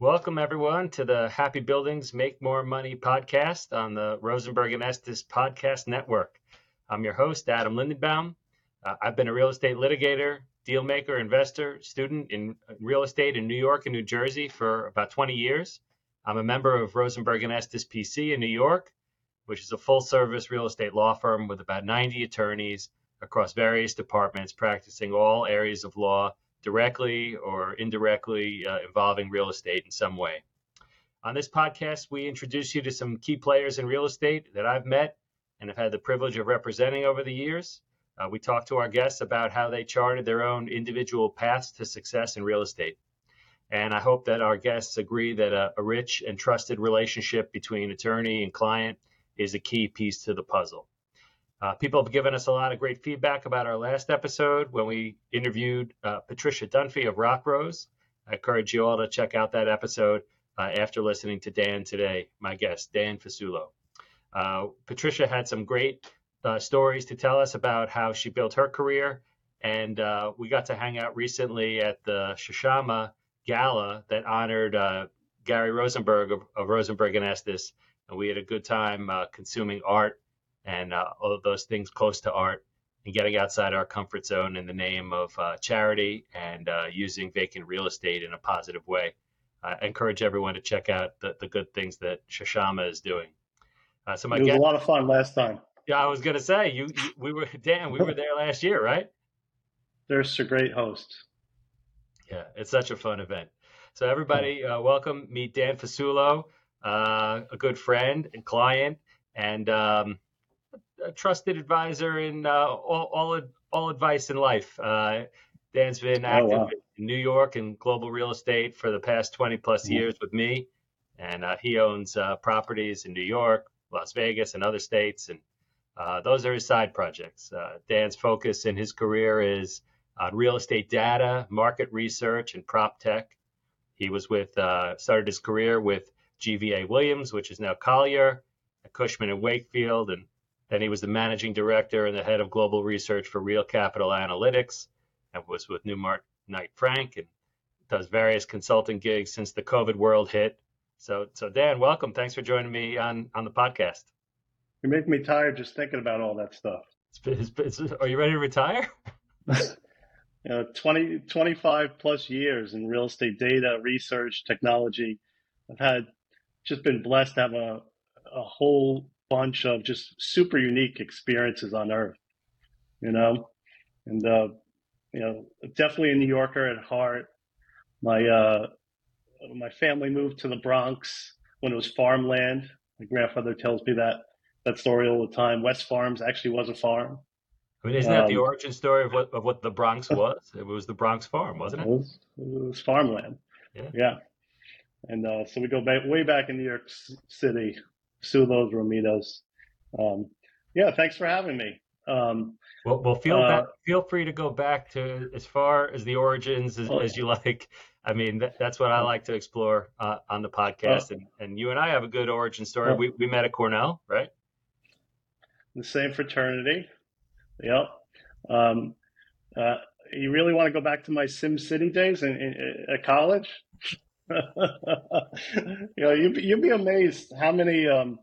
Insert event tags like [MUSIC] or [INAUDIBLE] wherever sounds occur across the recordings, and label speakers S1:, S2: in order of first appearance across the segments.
S1: Welcome, everyone, to the Happy Buildings Make More Money podcast on the Rosenberg and Estis Podcast Network. I'm your host, Adam Lindenbaum. Uh, I've been a real estate litigator, deal maker, investor, student in real estate in New York and New Jersey for about 20 years. I'm a member of Rosenberg and Estis PC in New York, which is a full service real estate law firm with about 90 attorneys across various departments practicing all areas of law directly or indirectly uh, involving real estate in some way. On this podcast, we introduce you to some key players in real estate that I've met and have had the privilege of representing over the years. Uh, we talk to our guests about how they charted their own individual paths to success in real estate. And I hope that our guests agree that a, a rich and trusted relationship between attorney and client is a key piece to the puzzle. Uh, people have given us a lot of great feedback about our last episode when we interviewed uh, Patricia Dunphy of Rock Rose. I encourage you all to check out that episode uh, after listening to Dan today, my guest, Dan Fasulo. Uh, Patricia had some great uh, stories to tell us about how she built her career, and uh, we got to hang out recently at the Chashama Gala that honored Gary Rosenberg of, of, Rosenberg and Estis, and we had a good time consuming art and uh, all of those things close to art and getting outside our comfort zone in the name of uh, charity and uh, using vacant real estate in a positive way. I encourage everyone to check out the, the good things that Chashama is doing.
S2: Uh, so my it was guest, a lot of fun last time.
S1: Yeah, I was going to say you, you, we were [LAUGHS] Dan. We were there last year, right?
S2: They're a great host.
S1: Yeah, it's such a fun event. So everybody, uh, welcome. Meet Dan Fasulo, uh, a good friend and client, and um, a trusted advisor in uh, all, all, all advice in life. Uh, Dan's been active oh, wow. in New York and global real estate for the past 20 plus mm-hmm. years with me, and uh, he owns uh, properties in New York, Las Vegas, and other states, and uh, those are his side projects. Uh, Dan's focus in his career is on real estate data, market research, and prop tech. He was with started his career with GVA Williams, which is now Collier, Cushman and Wakefield, and then he was the managing director and the head of global research for Real Capital Analytics and was with Newmark Knight Frank and does various consulting gigs since the COVID world hit. So, so Dan, welcome. Thanks for joining me on, on the podcast.
S2: You're making me tired just thinking about all that stuff.
S1: It's, it's, are you ready to retire? [LAUGHS]
S2: you know, 20, 25 plus years in real estate data, research, technology. I've had just been blessed to have a, a whole bunch of just super unique experiences on Earth, you know, and uh, you know, definitely a New Yorker at heart. My uh, my family moved to the Bronx when it was farmland. My grandfather tells me that that story all the time. West Farms actually was a farm.
S1: I mean, isn't that um, the origin story of what of what the Bronx [LAUGHS] was? It was the Bronx farm, wasn't it?
S2: It was, it was farmland. Yeah. yeah. And uh, so we go back way back in New York City Sulos, Romitos. Um, yeah, thanks for having me. Um,
S1: well, well, feel uh, feel free to go back to as far as the origins as, as you like. I mean, that, that's what I like to explore uh, on the podcast. Uh, and, and you and I have a good origin story. We, we met at Cornell, right?
S2: The same fraternity. Yep. Um, uh, you really want to go back to my Sim City days in, in, at college? [LAUGHS] you know, you'd, you'd be amazed how many um,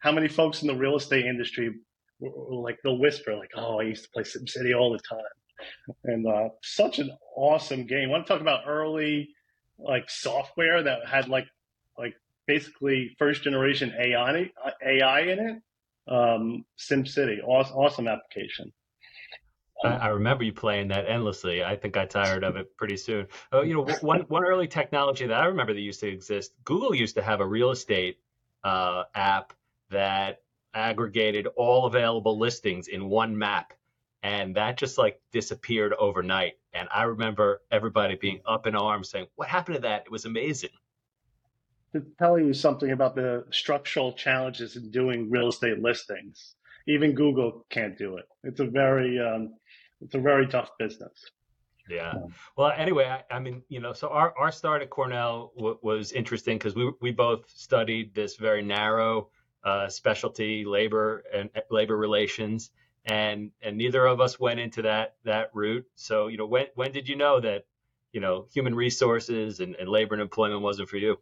S2: how many folks in the real estate industry like they'll whisper like, "Oh, I used to play SimCity all the time," and uh, such an awesome game. I want to talk about early like software that had like like basically first generation AI AI in it. Um, SimCity, awesome, awesome application.
S1: I, remember you playing that endlessly. I think I tired of it pretty soon. Oh, you know, one one early technology that I remember that used to exist. Google used to have a real estate uh, app that aggregated all available listings in one map, and that just like disappeared overnight. And I remember everybody being up in arms saying, "What happened to that? It was amazing."
S2: To tell you something about the structural challenges in doing real estate listings, even Google can't do it. It's a very um, it's a very tough business.
S1: Yeah. Well, anyway, I, I, mean, you know, so our, our start at Cornell w- was interesting because we we both studied this very narrow uh, specialty labor and labor relations, and and neither of us went into that that route. So, you know, when when did you know that you know human resources and, and labor and employment wasn't for you?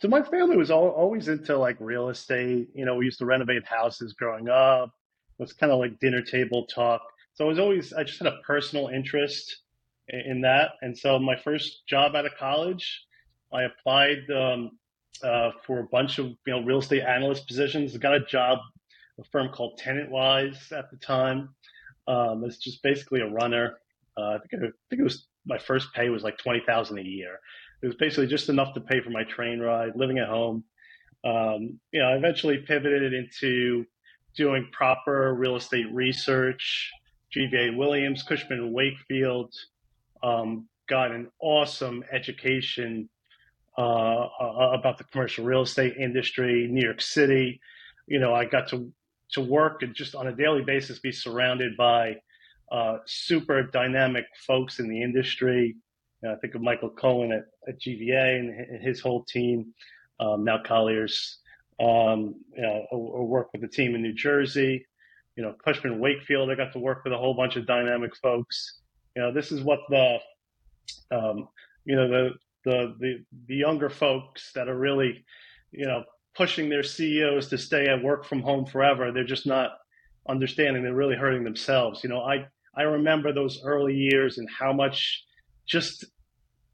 S2: So my family was all, always into like real estate. You know, we used to renovate houses growing up. It was kind of like dinner table talk. So I was always I just had a personal interest in, in that. And so my first job out of college, I applied um, uh, for a bunch of you know real estate analyst positions. I got a job a firm called TenantWise at the time. Um, it's just basically a runner. Uh, I think I think it was my first pay was like twenty thousand a year. It was basically just enough to pay for my train ride, living at home. Um, you know, I eventually pivoted into doing proper real estate research, GVA Williams, Cushman Wakefield. Um, got an awesome education uh, about the commercial real estate industry, New York City. You know, I got to to work and just on a daily basis be surrounded by uh, super dynamic folks in the industry. You know, I think of Michael Cohen at, at GVA and his whole team, um, Colliers. Um, you know, or, work with the team in New Jersey. You know, Cushman Wakefield, I got to work with a whole bunch of dynamic folks. You know, this is what the, um, you know, the, the, the, the younger folks that are really, you know, pushing their CEOs to stay at work from home forever. They're just not understanding. They're really hurting themselves. You know, I I remember those early years and how much just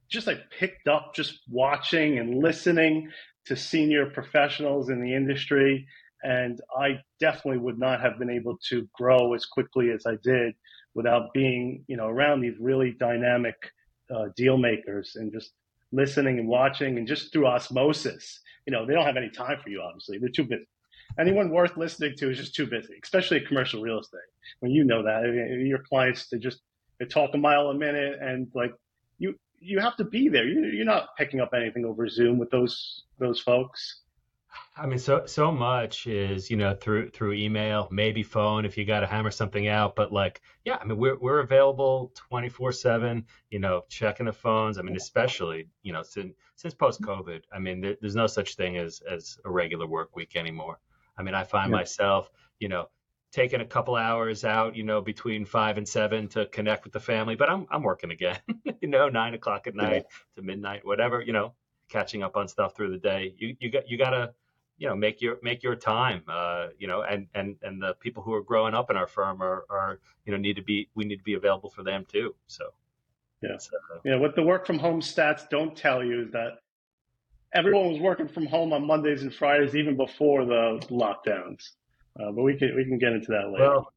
S2: just I picked up just watching and listening to senior professionals in the industry. And I definitely would not have been able to grow as quickly as I did without being, you know, around these really dynamic uh, deal makers and just listening and watching and just through osmosis you know, they don't have any time for you, obviously. They're too busy. Anyone worth listening to is just too busy, especially commercial real estate. When you know that, I mean, your clients, they just, they talk a mile a minute and like you, you have to be there. You're not picking up anything over Zoom with those, those folks.
S1: I mean, so so much is you know through through email, maybe phone if you got to hammer something out. But like, yeah, I mean, we're we're available twenty four seven. You know, checking the phones. I mean, especially you know since since post COVID. I mean, there, there's no such thing as as a regular work week anymore. I mean, I find yeah. myself, you know, taking a couple hours out, you know, between five and seven to connect with the family, but I'm I'm working again. [LAUGHS] you know, nine o'clock at night yeah. to midnight, whatever. You know, catching up on stuff through the day. You you got you gotta you know make your make your time uh, you know and and and the people who are growing up in our firm are are you know need to be we need to be available for them too so.
S2: Yeah. So, yeah what the work from home stats don't tell you is that everyone was working from home on mondays and fridays even before the lockdowns uh, but we can we can get into that later. Well,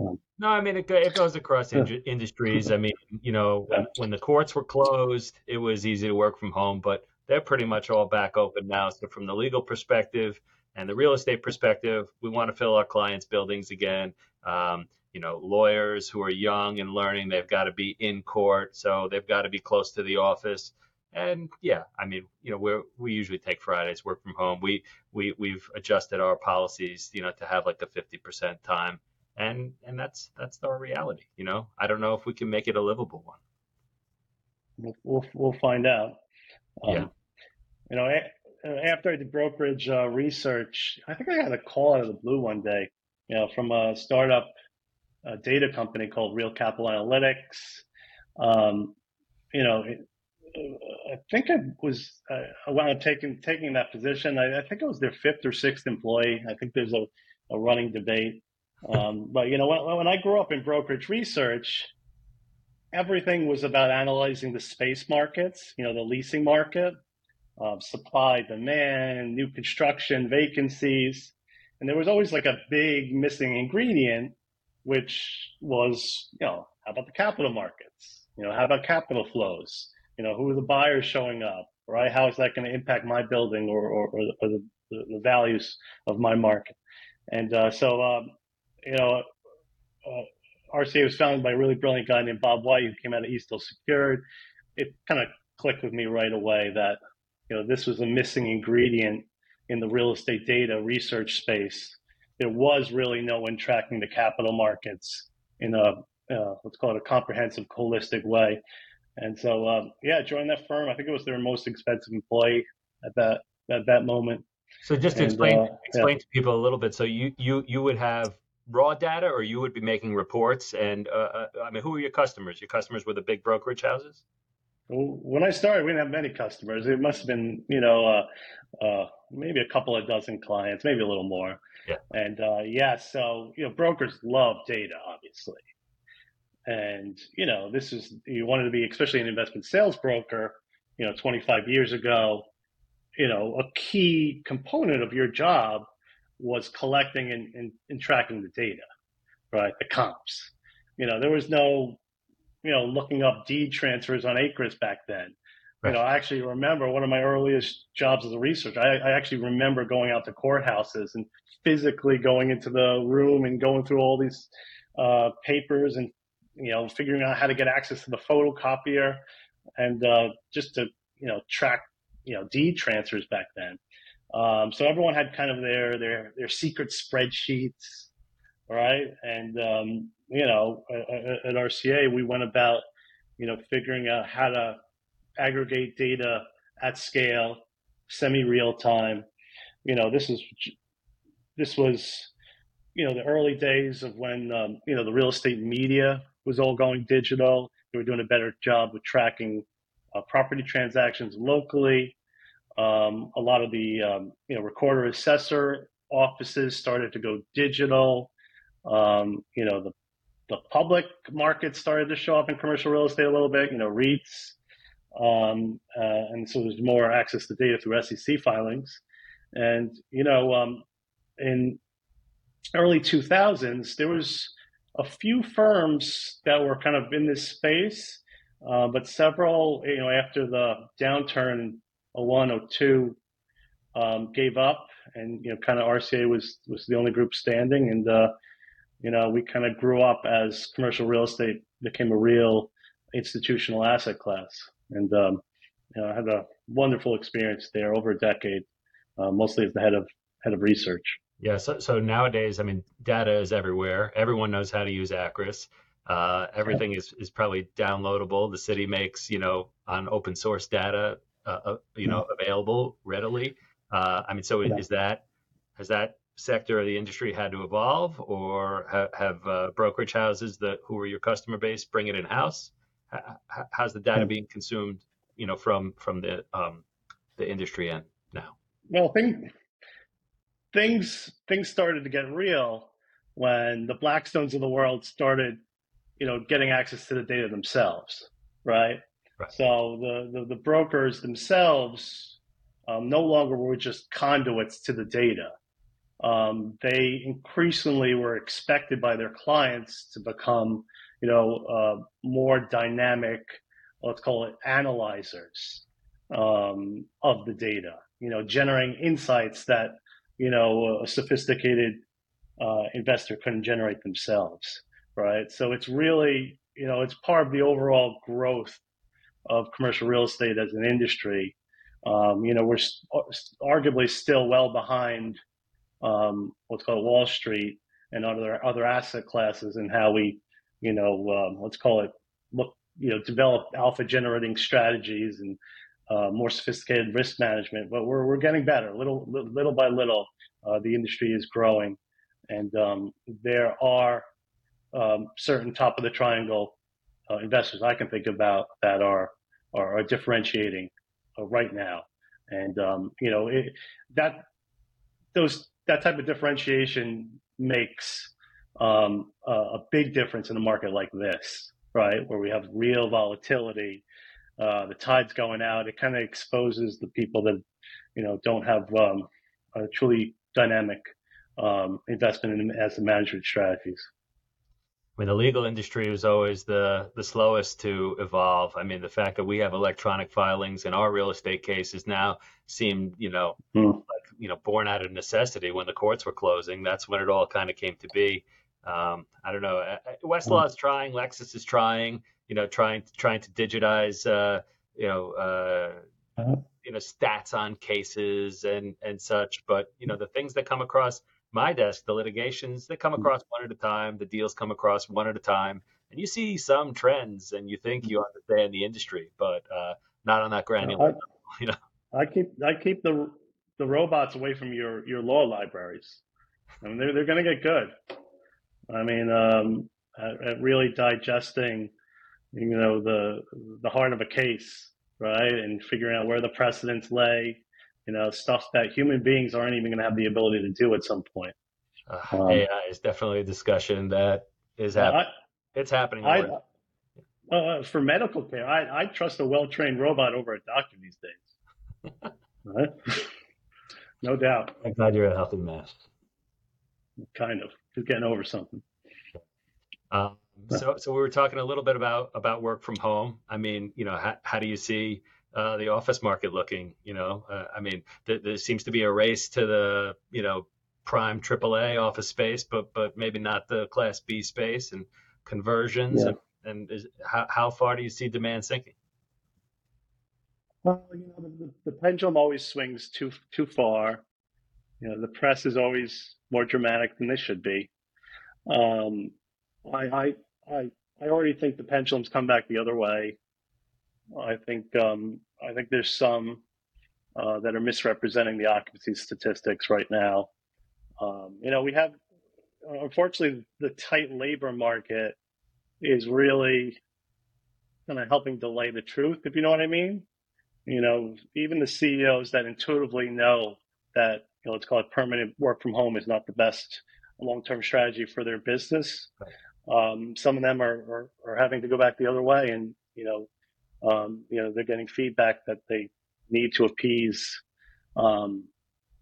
S1: um, no, I mean it, it goes across in- industries. I mean, you know, when, when the courts were closed, it was easy to work from home, but they're pretty much all back open now. So from the legal perspective and the real estate perspective, we want to fill our clients' buildings again. Um, you know, lawyers who are young and learning, they've got to be in court, so they've got to be close to the office. And yeah, I mean, you know, we we usually take Fridays work from home. We we we've adjusted our policies, you know, to have like a 50% time, and and that's that's our reality. You know, I don't know if we can make it a livable one.
S2: We'll we'll, we'll find out.
S1: Um, yeah.
S2: You know, after I did brokerage uh, research, I think I had a call out of the blue one day, you know, from a startup uh, data company called Real Capital Analytics. Um, you know, it, uh, I think I was uh, when I'm taking taking that position. I, I, think I was their fifth or sixth employee. I think there's a, a running debate. Um, but you know, when, when I grew up in brokerage research, everything was about analyzing the space markets. You know, the leasing market uh, supply, demand, new construction, vacancies. And there was always like a big missing ingredient, which was, you know, how about the capital markets? You know, how about capital flows? You know, who are the buyers showing up? Right? How is that going to impact my building or, or, or, the, or the, the, values of my market? And uh, so, um, you know, uh, RCA was founded by a really brilliant guy named Bob White who came out of Eastdil Secured. It kind of clicked with me right away that you know, this was a missing ingredient in the real estate data research space. There was really no one tracking the capital markets in a uh, let's call it a comprehensive, holistic way. And so, um, yeah, joined that firm. I think it was their most expensive employee at that at that moment.
S1: So just to and, explain uh, explain yeah. to people a little bit. So you you you would have raw data, or you would be making reports. And uh, uh I mean, who are your customers? Your customers were the big brokerage houses.
S2: When I started, we didn't have many customers. It must have been, you know, uh, uh, maybe a couple of dozen clients, maybe a little more.
S1: Yeah.
S2: And uh, yeah, so you know, brokers love data, obviously. And you know, this is you wanted to be, especially an investment sales broker. You know, 25 years ago, you know, a key component of your job was collecting and, and, and tracking the data, right? The comps. You know, there was no you know, looking up deed transfers on ACRIS back then. Right. You know, I actually remember one of my earliest jobs as a researcher. I, I, actually remember going out to courthouses and physically going into the room and going through all these uh, papers and you know figuring out how to get access to the photocopier and uh, just to you know track you know deed transfers back then. Um, so everyone had kind of their their their secret spreadsheets, right? And um, you know, at RCA, we went about, you know, figuring out how to aggregate data at scale, semi real time. You know, this is this was, you know, the early days of when um, you know the real estate media was all going digital. They were doing a better job with tracking uh, property transactions locally. Um, a lot of the um, you know recorder assessor offices started to go digital. Um, you know, the the public market started to show up in commercial real estate a little bit, you know, REITs. Um, uh, and so there's more access to data through SEC filings. And, you know, um, in early 2000s, there was a few firms that were kind of in this space, uh, but several, you know, after the downturn 01, 02, um, gave up and, you know, kind of RCA was, was the only group standing. And, uh, you know, we kind of grew up as commercial real estate became a real institutional asset class. And, um, you know, I had a wonderful experience there over a decade, uh, mostly as the head of head of research.
S1: Yeah. So, so nowadays, I mean, data is everywhere. Everyone knows how to use Acris. Uh, everything is, is probably downloadable. The city makes, you know, on open source data, uh, uh you know, available readily. Uh, I mean, so yeah. is that, has that sector of the industry had to evolve, or have, have uh, brokerage houses that who are your customer base bring it in house? How's the data being consumed, you know, from from the um, the industry end now?
S2: Well, thing, things things started to get real when the Blackstones of the world started, you know, getting access to the data themselves, right? right. So the, the, the brokers themselves um, no longer were just conduits to the data um, they increasingly were expected by their clients to become, you know, uh, more dynamic, let's call it analyzers um, of the data, you know, generating insights that, you know, a sophisticated uh, investor couldn't generate themselves, right? So it's really, you know, it's part of the overall growth of commercial real estate as an industry. Um, you know, we're arguably still well behind um, what's called Wall Street and other other asset classes and how we, you know, um, let's call it look, you know, develop alpha generating strategies and uh, more sophisticated risk management. But we're we're getting better, little little by little. Uh, the industry is growing, and um, there are um, certain top of the triangle uh, investors I can think about that are are, are differentiating uh, right now, and um, you know it, that those that type of differentiation makes um, a, a, big difference in a market like this, right? Where we have real volatility, uh, the tide's going out. It kind of exposes the people that, you know, don't have um, a truly dynamic um, investment in asset management strategies.
S1: I mean, the legal industry was always the the slowest to evolve. I mean, the fact that we have electronic filings in our real estate cases now seem, you know, mm. You know, born out of necessity when the courts were closing. That's when it all kind of came to be. Um, I don't know. Westlaw is trying. Lexis is trying. You know, trying trying to digitize. Uh, you know. Uh, uh-huh. You know, stats on cases and and such. But you know, the things that come across my desk, the litigations that come across one at a time, the deals come across one at a time, and you see some trends, and you think you understand the industry, but uh, not on that granular. level, [LAUGHS] you know,
S2: I keep I keep the the robots away from your your law libraries. I mean, they're they're going to get good. I mean, um, at, at, really digesting, you know the the heart of a case, right? And figuring out where the precedents lay, you know, stuff that human beings aren't even going to have the ability to do at some point.
S1: Uh, um, AI is definitely a discussion that is happening. It's happening.
S2: I, uh, for medical care, I, I trust a well trained robot over a doctor these days. [LAUGHS] right? No doubt.
S1: I'm glad you're a healthy mess.
S2: Kind of. Just getting over something.
S1: Um, so, so we were talking a little bit about about work from home. I mean, you know, how, how do you see uh, the office market looking? You know, uh, I mean, th- there seems to be a race to the you know prime AAA office space, but but maybe not the Class B space and conversions. Yeah. And, and is, how how far do you see demand sinking?
S2: Well, you know, the, the pendulum always swings too too far. You know, the press is always more dramatic than they should be. Um, I, I, I, I already think the pendulum's come back the other way. I think, um, I think there's some uh, that are misrepresenting the occupancy statistics right now. Um, you know, we have, unfortunately, the tight labor market is really kind of helping delay the truth, if you know what I mean. You know, even the CEOs that intuitively know that, you know, let's call it permanent work from home is not the best long term strategy for their business. Um, some of them are, are, are, having to go back the other way, and you know, um, you know, they're getting feedback that they need to appease um,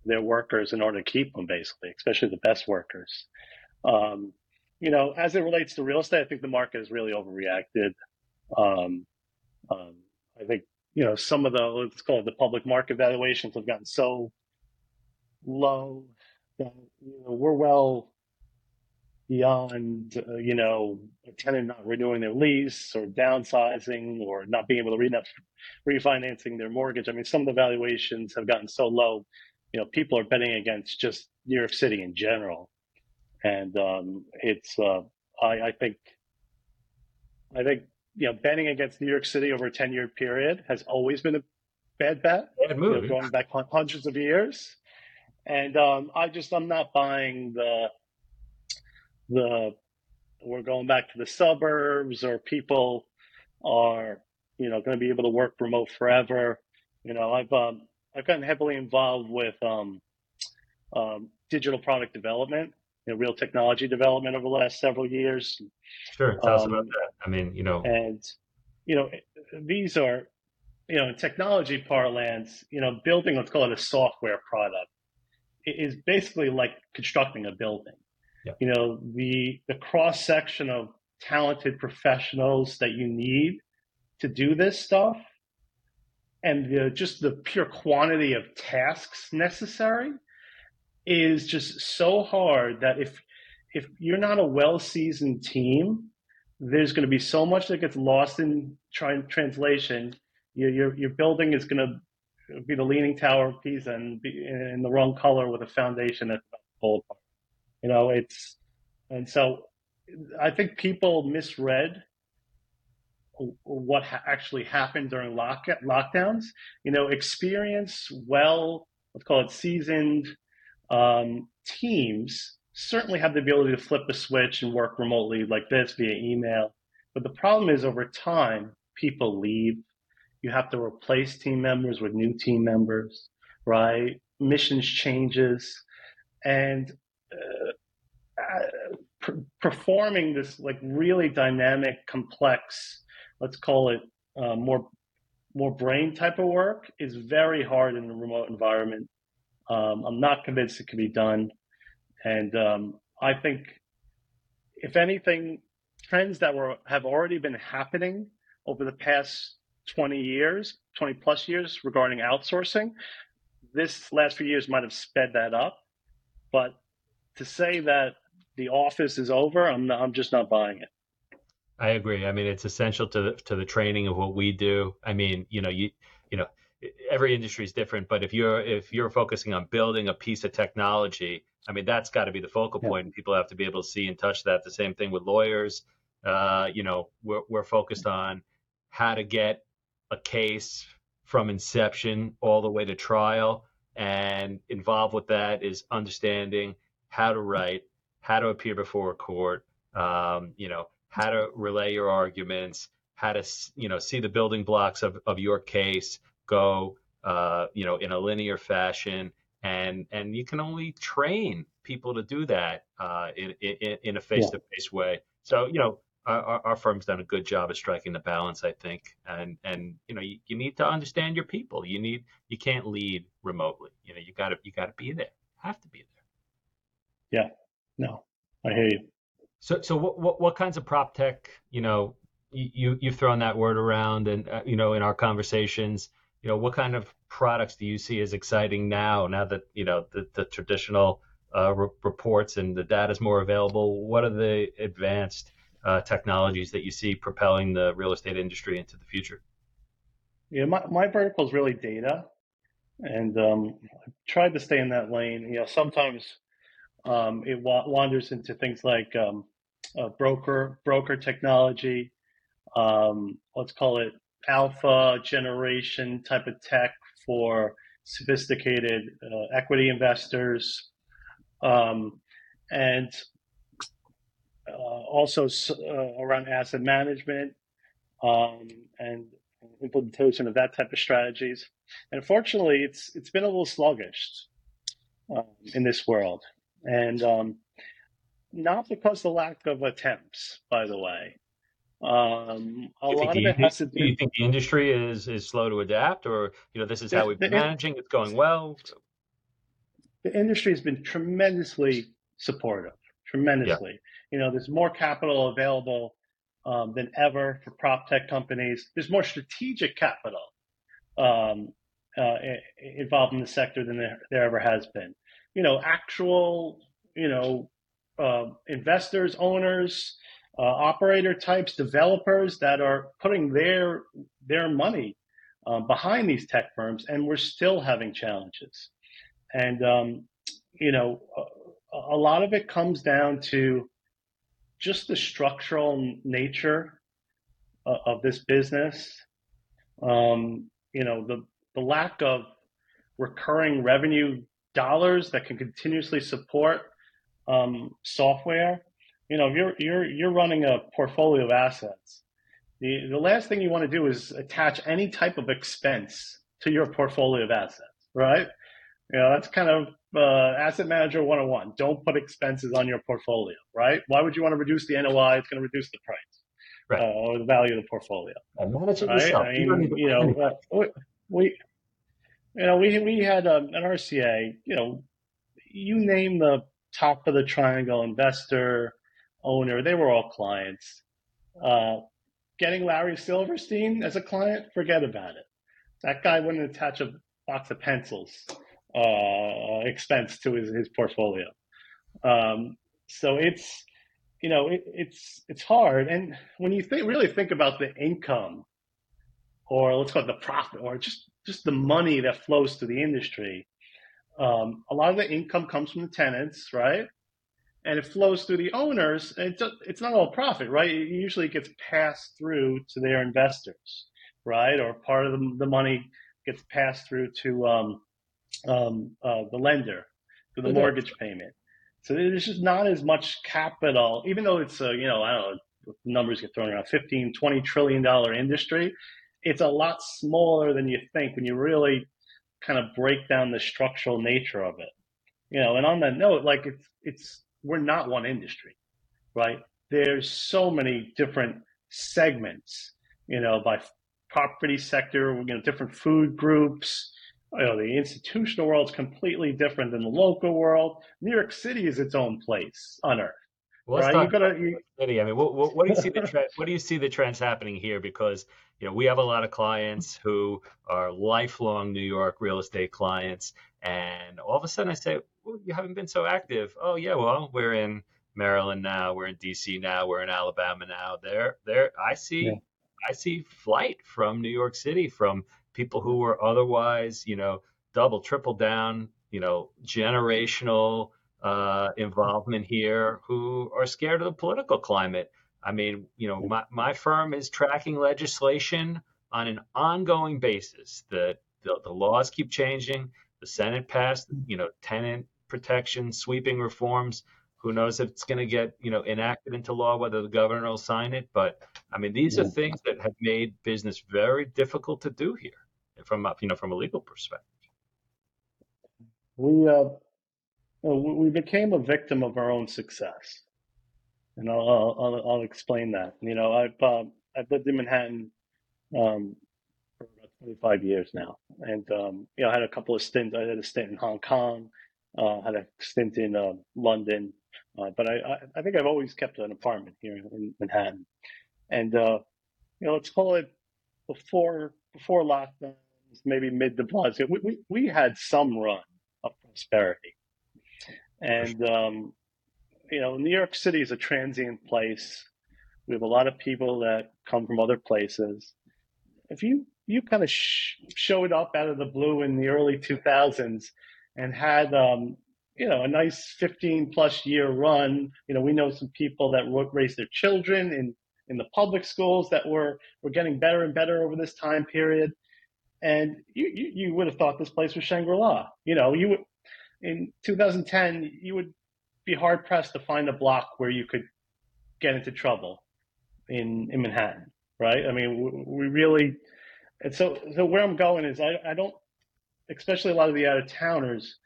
S2: their workers in order to keep them, basically, especially the best workers. Um, you know, as it relates to real estate, I think the market has really overreacted. Um, um, I think you know some of the let's call it the public market valuations have gotten so low that you know we're well beyond, uh, you know, a tenant not renewing their lease or downsizing or not being able to re- refinancing their mortgage. I mean, some of the valuations have gotten so low, you know, people are betting against just New York City in general. And um, it's, uh, I, I think, I think, you know, betting against New York City over a 10 year period has always been a bad bet.
S1: Bad move.
S2: You know, going back hundreds of years. And um, I just, I'm not buying the, the we're going back to the suburbs or people are you know going to be able to work remote forever you know i've um, i've gotten heavily involved with um, um, digital product development you know, real technology development over the last several years.
S1: Sure tell us about um, that. I mean you know.
S2: and you know these are you know in technology parlance you know building let's call it a software product is basically like constructing a building.
S1: Yeah.
S2: You know, the the cross section of talented professionals that you need to do this stuff and the, just the pure quantity of tasks necessary is just so hard that if if you're not a well seasoned team, there's going to be so much that gets lost in try, translation. Your, your, your building is going to be the leaning tower of Pisa and be in the wrong color with a foundation that's falling apart. You know, it's and so I think people misread what ha- actually happened during lock- lockdowns. You know, experience well, let's call it seasoned um, teams certainly have the ability to flip a switch and work remotely like this via email. But the problem is over time, people leave. You have to replace team members with new team members, right? Missions changes. And uh, performing this like really dynamic, complex, let's call it uh, more more brain type of work is very hard in a remote environment. Um, I'm not convinced it can be done, and um, I think if anything, trends that were have already been happening over the past 20 years, 20 plus years regarding outsourcing, this last few years might have sped that up. But to say that the office is over, I'm not, I'm just not buying it.
S1: I agree. I mean, it's essential to the, to the training of what we do. I mean, you know, you you know, every industry is different, but if you're if you're focusing on building a piece of technology, I mean, that's got to be the focal point, yeah. and people have to be able to see and touch that. The same thing with lawyers. Uh, you know, we're we're focused on how to get a case from inception all the way to trial, and involved with that is understanding how to write how to appear before a court, um, you know, how to relay your arguments, how to you know see the building blocks of, of your case go uh, you know in a linear fashion. And and you can only train people to do that uh, in, in, in a face-to-face way. So you know our, our, firm's done a good job of striking the balance i think. And and you know you, you need to understand your people. You need you can't lead remotely. You know you got to you got to be there. Have to be
S2: there. Yeah. No i hear you.
S1: So so what what, what kinds of prop tech you know you you've thrown that word around, and uh, you know in our conversations, you know what kind of products do you see as exciting now? Now that you know the, the traditional uh, re- reports and the data is more available, what are the advanced uh, technologies that you see propelling the real estate industry into the future?
S2: Yeah, my, my vertical is really data, and um, I tried to stay in that lane. You know, sometimes um, it wa- wanders into things like um, broker broker technology, um, let's call it alpha generation type of tech for sophisticated uh, equity investors, um, and uh, also uh, around asset management um, and implementation of that type of strategies. And fortunately, it's it's been a little sluggish um, in this world, and um, not because of the lack of attempts, by the way.
S1: Um, a lot of it has to do. Do you think the industry is is slow to adapt, or you know this is how we've been managing? It's going well.
S2: The industry has been tremendously supportive, tremendously. Yeah. You know, there's more capital available um, than ever for prop tech companies. There's more strategic capital um, uh, involved in the sector than there, there ever has been. You know, actual, you know, uh, investors, owners, uh, operator types, developers that are putting their their money um, behind these tech firms, and we're still having challenges. And um, you know, a, a, lot of it comes down to just the structural nature of, of this business. Um, you know, the the lack of recurring revenue dollars that can continuously support um, software you know, if you're you're you're running a portfolio of assets, the the last thing you want to do is attach any type of expense to your portfolio of assets, right? You know, that's kind of uh, asset manager 101. Don't put expenses on your portfolio, right? Why would you want to reduce the NOI? It's going to reduce the price right. uh, or the value of the portfolio.
S1: And manage it right? yourself. I
S2: mean, you, know, uh, we, you know, we we had um, an RCA. You know, you name the top of the triangle investor, owner, they were all clients. Uh, getting Larry Silverstein as a client, forget about it. That guy wouldn't attach a box of pencils uh, expense to his, his portfolio. Um, so it's you know it, it's it's hard, and when you think really think about the income, or let's call it the profit, or just just the money that flows to the industry, um, a lot of the income comes from the tenants, right? And it flows through the owners. And it's, it's not all profit, right? It usually gets passed through to their investors, right? Or part of the, the money gets passed through to um, um, uh, the lender for the mortgage payment. So there's just not as much capital, even though it's a, you know, I don't know, numbers get thrown around 15, 20 trillion dollar industry. It's a lot smaller than you think when you really kind of break down the structural nature of it. You know, and on that note, like it's, it's, we're not one industry, right? There's so many different segments, you know, by property sector, you know, different food groups. You know, the institutional world is completely different than the local world. New York City is its own place on earth.
S1: Well, right? talk about you... City. I mean, what, what, what, do you see the [LAUGHS] trend, what do you see the trends happening here? Because you know we have a lot of clients who are lifelong New York real estate clients, and all of a sudden I say, well, you haven't been so active. Oh yeah, well we're in Maryland now, we're in DC now, we're in Alabama now. There, there, I see, yeah. I see flight from New York City from people who were otherwise, you know, double, triple down, you know, generational uh, involvement here, who are scared of the political climate. I mean, you know, my, my firm is tracking legislation on an ongoing basis. The, the, the laws keep changing. The Senate passed, you know, tenant protection, sweeping reforms. Who knows if it's going to get you know enacted into law, whether the governor will sign it. But I mean, these are things that have made business very difficult to do here, from a, you know from a legal perspective.
S2: We uh, we became a victim of our own success, and I'll I'll, I'll explain that. You know, I've uh, I've lived in Manhattan um, for about 25 years now, and um, you know, I had a couple of stints. I had a stint in Hong Kong, uh, had a stint in uh, London, uh, but I, I, think I've always kept an apartment here in Manhattan, and uh, you know, let's call it before before lockdowns, maybe mid to plus. We, we we had some run of prosperity, and um, you know, New York City is a transient place. We have a lot of people that come from other places. If you you kind of sh- showed up out of the blue in the early 2000s and had um, you know a nice 15 plus year run, you know, we know some people that raised their children in in the public schools that were were getting better and better over this time period. And you, you, you would have thought this place was Shangri-La. You know, you would in 2010 you would be hard pressed to find a block where you could get into trouble in in Manhattan, right? I mean, we really, and so so where I'm going is I I don't, especially a lot of the out of towners,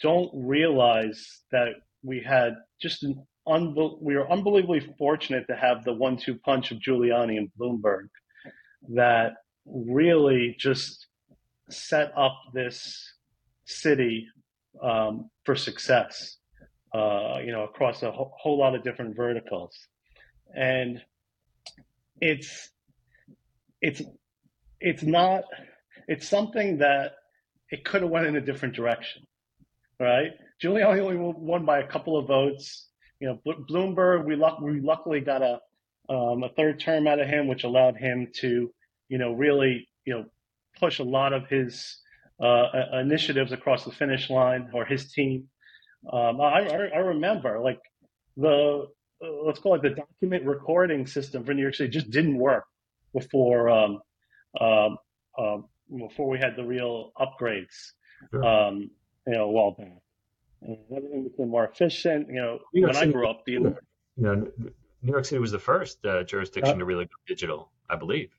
S2: don't realize that we had just an unbel- we were unbelievably fortunate to have the one-two punch of Giuliani and Bloomberg that really just set up this city um, for success, uh, you know, across a ho- whole lot of different verticals. And it's it's it's not it's something that it could have went in a different direction, right? Giuliani only won by a couple of votes. You know, Bloomberg, we, luck, we luckily got a um, a third term out of him, which allowed him to, you know, really, you know, push a lot of his uh, initiatives across the finish line, or his team. Um, I, I remember like the uh, let's call it the document recording system for New York City just didn't work before um, um, um, before we had the real upgrades. Sure. Um, you know, a while back. And everything became more efficient. You know, when City, I grew up, the, you
S1: know, New York City was the first uh, jurisdiction uh, to really go digital, I believe.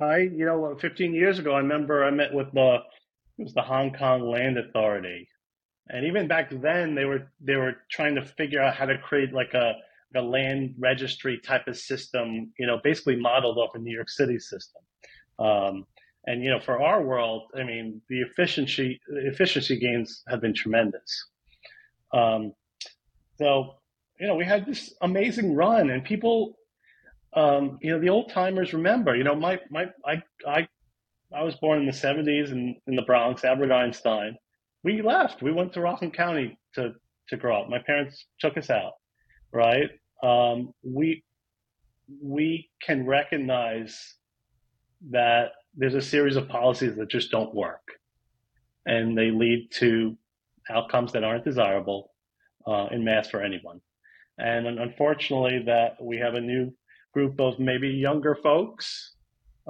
S2: I, you know, 15 years ago, I remember I met with the it was the Hong Kong Land Authority, and even back then, they were they were trying to figure out how to create like a a land registry type of system, you know, basically modeled off a New York City system. Um, and you know, for our world, I mean, the efficiency efficiency gains have been tremendous. Um, so, you know, we had this amazing run, and people, um, you know, the old timers remember. You know, my my I I I was born in the '70s in, in the Bronx, Albert Einstein, we left. We went to Rockland County to to grow up. My parents took us out, right? Um, we we can recognize that there's a series of policies that just don't work, and they lead to outcomes that aren't desirable uh, in mass for anyone. And unfortunately, that we have a new group of maybe younger folks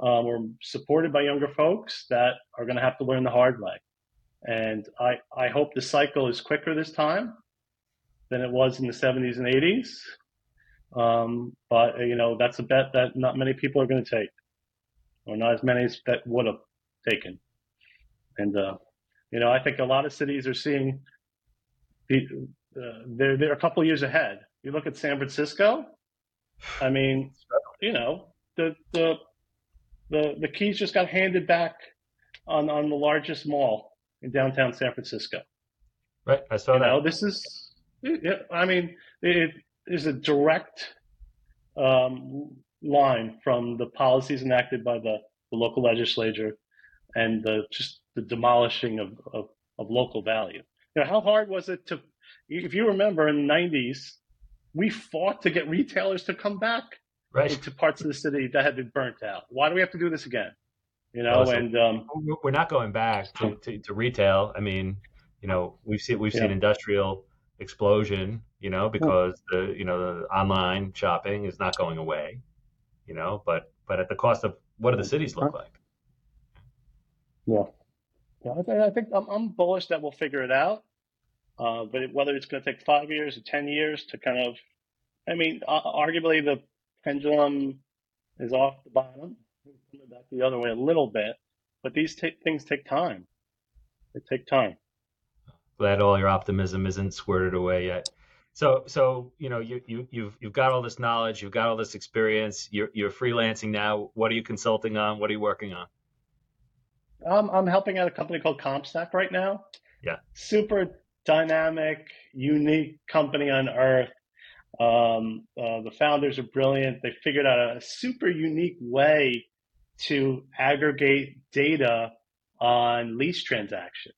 S2: um, or supported by younger folks that are going to have to learn the hard way. And I, I hope the cycle is quicker this time than it was in the 70s and 80s. Um, but, you know, that's a bet that not many people are going to take, or not as many as that would have taken. And, uh, you know, I think a lot of cities are seeing the, uh, they're, they're a couple years ahead. You look at San Francisco, I mean, you know, the, the, the, the keys just got handed back on, on the largest mall in downtown San Francisco.
S1: Right, I saw
S2: you
S1: that.
S2: Know, this is, I mean, it is a direct um, line from the policies enacted by the, the local legislature and the, just the demolishing of, of, of local value. You know, how hard was it to, if you remember in the 90s, we fought to get retailers to come back right. to parts of the city that had been burnt out. Why do we have to do this again? you know, awesome. and um,
S1: we're not going back to, to, to, retail. I mean, you know, we've seen we've yeah. seen industrial explosion, you know, because the you know the online shopping is not going away, you know, but but at the cost of what do the cities look like?
S2: Yeah, yeah, I think, I think I'm, I'm bullish that we'll figure it out. Uh, but whether it's going to take five years or 10 years to kind of, I mean, uh, arguably the pendulum is off the bottom, back the other way a little bit, but these t- things take time. They take time.
S1: Glad all your optimism isn't squirted away yet. So, so you know, you you you've you've got all this knowledge, you've got all this experience. You're you're freelancing now. What are you consulting on? What are you working on?
S2: Um, I'm helping out a company called CompStak right now.
S1: Yeah.
S2: Super dynamic, unique company on earth. Um, uh, the founders are brilliant. They figured out a super unique way to aggregate data on lease transactions.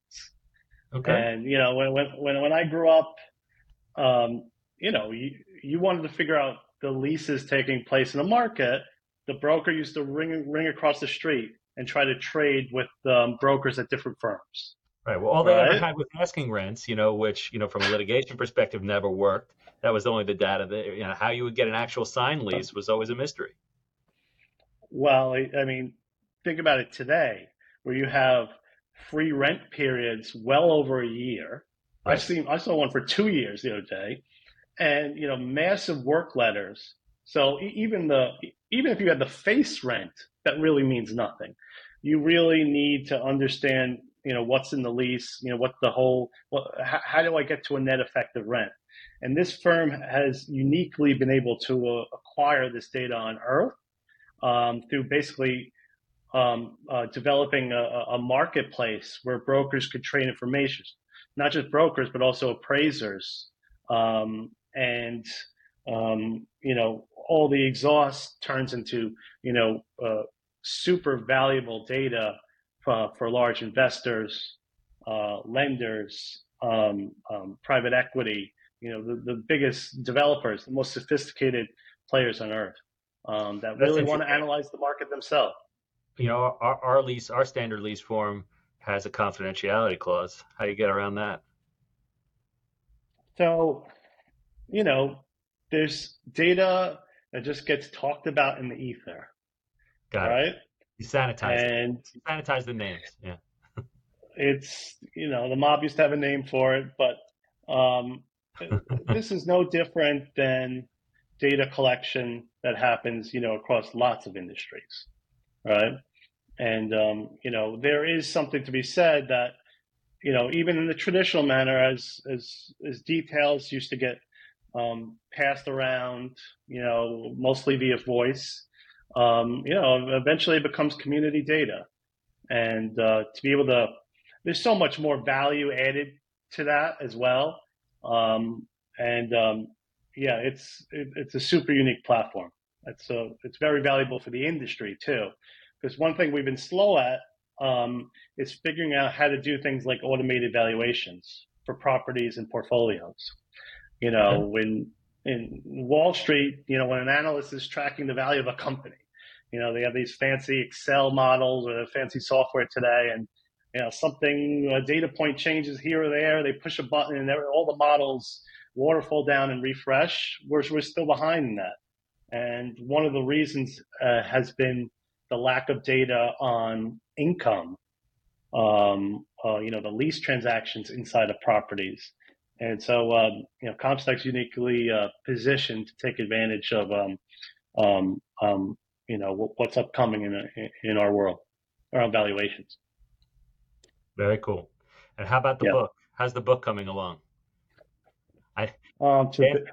S1: Okay.
S2: And you know, when when when I grew up, um, you know, you, you wanted to figure out the leases taking place in the market. The broker used to ring ring across the street and try to trade with um, brokers at different firms.
S1: Right. Well, all they right? ever had with asking rents, you know, which you know from a litigation perspective never worked. That was only the data that you know how you would get an actual signed lease was always a mystery.
S2: Well, I mean, think about it today, where you have free rent periods well over a year. Right. I seen I saw one for two years the other day, and you know, massive work letters. So even the even if you had the face rent, that really means nothing. You really need to understand, you know, what's in the lease, you know, what the whole, what, how, how do I get to a net effective rent? And this firm has uniquely been able to uh, acquire this data on Earth um, through basically um, uh, developing a, a, marketplace where brokers could trade information, not just brokers, but also appraisers. Um, and, um, you know, all the exhaust turns into, you know, uh, super valuable data for, for large investors, uh, lenders, um, um, private equity, you know, the, the biggest developers, the most sophisticated players on earth um, that really want to analyze the market themselves.
S1: You know, our, our lease, our standard lease form has a confidentiality clause. How do you get around that?
S2: So, you know, there's data that just gets talked about in the ether.
S1: Got right? It. You sanitize
S2: and
S1: you sanitize the names. Yeah.
S2: it's you know the mob used to have a name for it, but um, [LAUGHS] this is no different than data collection that happens, you know, across lots of industries, right? And um, you know, there is something to be said that, you know, even in the traditional manner, as as as details used to get um, passed around, you know, mostly via voice, um, you know, eventually it becomes community data, and uh, to be able to, there's so much more value added to that as well. Um, and um, yeah, it's it, it's a super unique platform. It's a, it's very valuable for the industry too, because one thing we've been slow at um, is figuring out how to do things like automated valuations for properties and portfolios. You know, okay. when in Wall Street, you know, when an analyst is tracking the value of a company, you know, they have these fancy Excel models or fancy software today, and you know, something a data point changes here or there, they push a button, and all the models waterfall down and refresh, we're, we're still behind in that. And one of the reasons uh, has been the lack of data on income, um, uh, you know, the lease transactions inside of properties. And so, um, you know, CompStak's uniquely uh, positioned to take advantage of, um, um, um you know, what's upcoming in, in our world around valuations.
S1: Very cool. And how about the yeah. book? How's the book coming along? I
S2: um, Dan,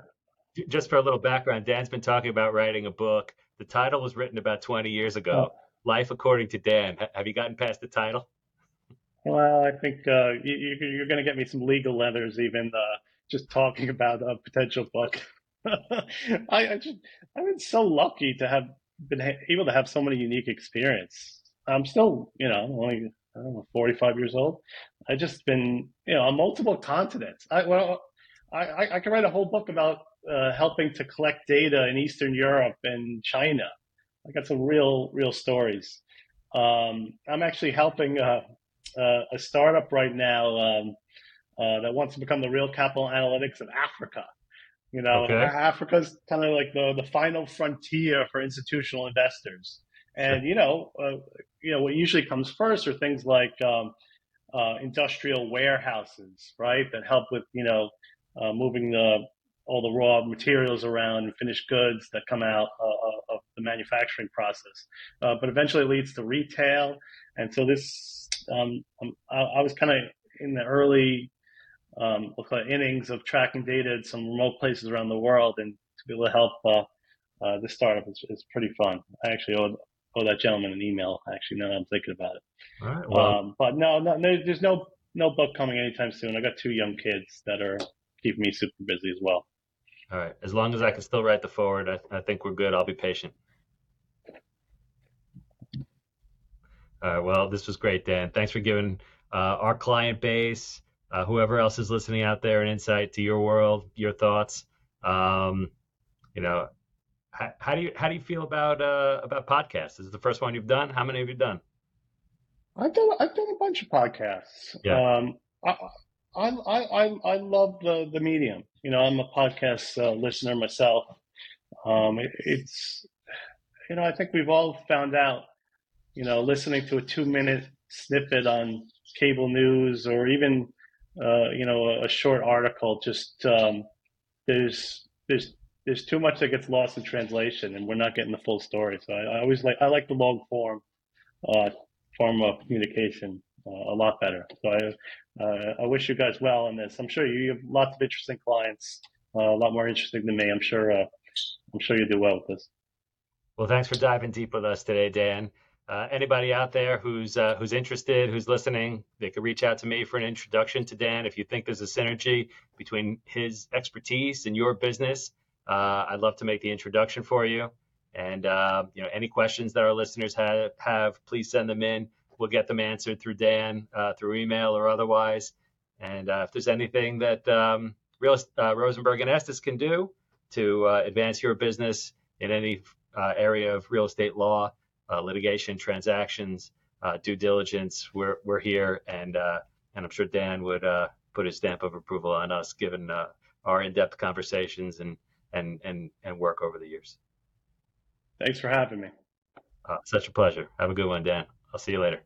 S1: just for a little background, Dan's been talking about writing a book. The title was written about 20 years ago. Oh. Life According to Dan. Have you gotten past the title?
S2: Well, I think uh, you, are going to get me some legal letters, even uh, just talking about a potential book. [LAUGHS] I, I just, I've been so lucky to have been able to have so many unique experience. I'm still, you know, only I don't know, 45 years old. I've just been, you know, on multiple continents. I well, I, I could write a whole book about uh, helping to collect data in Eastern Europe and China. I got some real, real stories. Um, I'm actually helping uh, uh, a startup right now um, uh, that wants to become the real capital analytics of Africa. You know, okay. Africa's kind of like the the final frontier for institutional investors. And you know, uh, you know what usually comes first are things like um, uh, industrial warehouses, right? That help with you know uh, moving the all the raw materials around and finished goods that come out uh, uh of the manufacturing process. Uh, but eventually it leads to retail, and so this um, um I, I, was kind of in the early um, innings of tracking data in some remote places around the world, and to be able to help uh, uh, this startup is, is pretty fun. I actually owe, owe that gentleman an email. Actually, now that I'm thinking about it.
S1: All right. Well,
S2: um, but no, no, no, there's no no book coming anytime soon. I got two young kids that are keeping me super busy as well.
S1: All right. As long as I can still write the forward, I, I think we're good. I'll be patient. All right. Well, this was great, Dan. Thanks for giving uh, our client base, uh, whoever else is listening out there, an insight to your world, your thoughts. Um, you know, how, how, do you how do you feel about uh, about podcasts? This is the first one you've done. How many have you done?
S2: I've done I've done a bunch of podcasts. Yeah. Um, I, I I I love the the medium. You know, I'm a podcast uh, listener myself. Um, it, it's you know, I think we've all found out. You know, listening to a two minute snippet on cable news or even uh, you know a, a, short article, just um, there's there's there's too much that gets lost in translation, and we're not getting the full story. So I, I always like I like the long form uh, form of communication a lot better. So I, uh, I wish you guys well on this. I'm sure you have lots of interesting clients, uh, a lot more interesting than me. I'm sure, I'm sure you do well with this.
S1: Well, thanks for diving deep with us today, Dan. Uh, anybody out there who's uh, who's interested, who's listening, they could reach out to me for an introduction to Dan. If you think there's a synergy between his expertise and your business, uh, I'd love to make the introduction for you. And you know, any questions that our listeners have, have, please send them in we'll get them answered through Dan, uh, through email or otherwise. And uh, if there's anything that um, Real, uh, Rosenberg and Estis can do to uh, advance your business in any uh, area of real estate law, uh, litigation, transactions, due diligence, we're we're here, and and I'm sure Dan would put his stamp of approval on us, given our in-depth conversations and and and and work over the years.
S2: Thanks for having me.
S1: such a pleasure. Have a good one, Dan. I'll see you later.